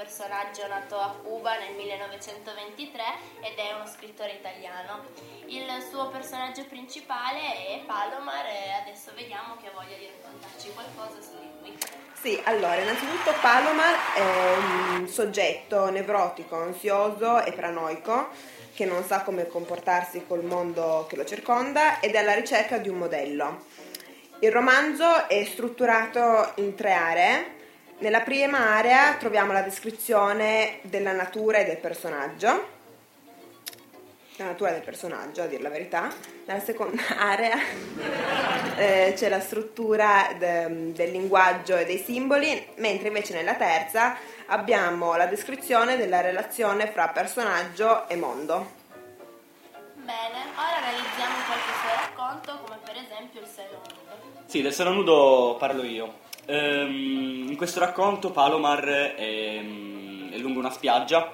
personaggio nato a Cuba nel 1923 ed è uno scrittore italiano. Il suo personaggio principale è Palomar e adesso vediamo che voglia di raccontarci qualcosa su di lui. Sì, allora, innanzitutto Palomar è un soggetto nevrotico, ansioso e paranoico che non sa come comportarsi col mondo che lo circonda ed è alla ricerca di un modello. Il romanzo è strutturato in tre aree. Nella prima area troviamo la descrizione della natura e del personaggio, la natura del personaggio, a dire la verità. Nella seconda area eh, c'è la struttura de, del linguaggio e dei simboli, mentre invece nella terza abbiamo la descrizione della relazione fra personaggio e mondo. Bene, ora analizziamo qualche suo racconto, come per esempio il seno nudo. Sì, del seno nudo parlo io. Ehm, in questo racconto Palomar è, è lungo una spiaggia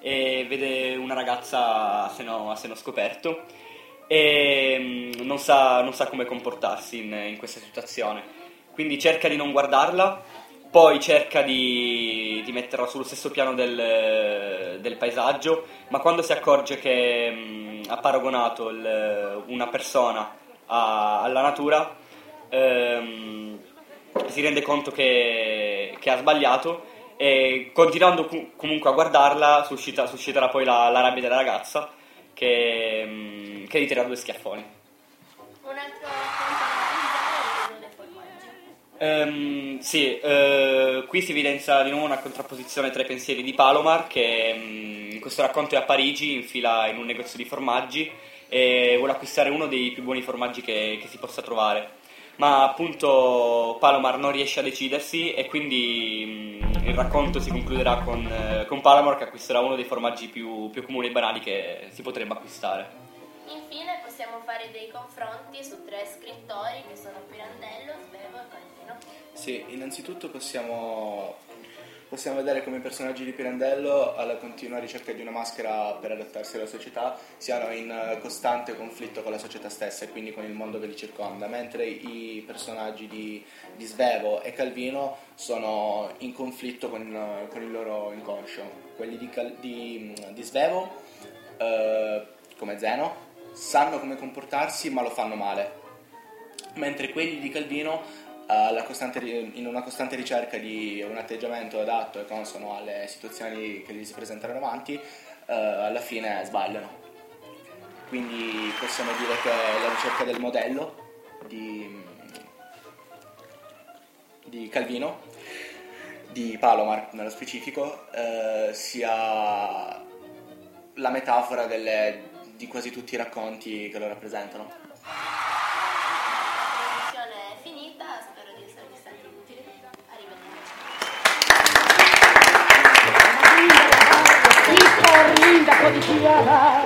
e vede una ragazza a seno, a seno scoperto e non sa, non sa come comportarsi in, in questa situazione. Quindi cerca di non guardarla poi cerca di, di, metterla sullo stesso piano del, del, paesaggio, ma quando si accorge che mh, ha paragonato il, una persona a, alla natura, ehm, si rende conto che, che, ha sbagliato e continuando comunque a guardarla suscita, susciterà poi la, la, rabbia della ragazza che, mh, che gli tira due schiaffoni. Un altro Um, sì, uh, qui si evidenzia di nuovo una contrapposizione tra i pensieri di Palomar che um, in questo racconto è a Parigi, infila in un negozio di formaggi e vuole acquistare uno dei più buoni formaggi che, che si possa trovare. Ma appunto Palomar non riesce a decidersi e quindi um, il racconto si concluderà con, uh, con, Palomar che acquisterà uno dei formaggi più, più comuni e banali che si potrebbe acquistare. Infine possiamo fare dei confronti su tre scrittori che sono Pirandello, Svevo e Calvino. Sì, innanzitutto possiamo, possiamo vedere come i personaggi di Pirandello, alla continua ricerca di una maschera per adattarsi alla società, siano in costante conflitto con la società stessa e quindi con il mondo che li circonda, mentre i personaggi di, di Svevo e Calvino sono in conflitto con, con il loro inconscio. Quelli di, di, di Svevo, eh, come Zeno, sanno come comportarsi ma lo fanno male, mentre quelli di Calvino in una costante ricerca di un atteggiamento adatto e consono alle situazioni che gli si presentano davanti, uh, alla fine sbagliano. Quindi possiamo dire che la ricerca del modello di, di Calvino, di Palomar nello specifico, uh, sia la metafora delle di quasi tutti i racconti che lo rappresentano. linda cotidiana.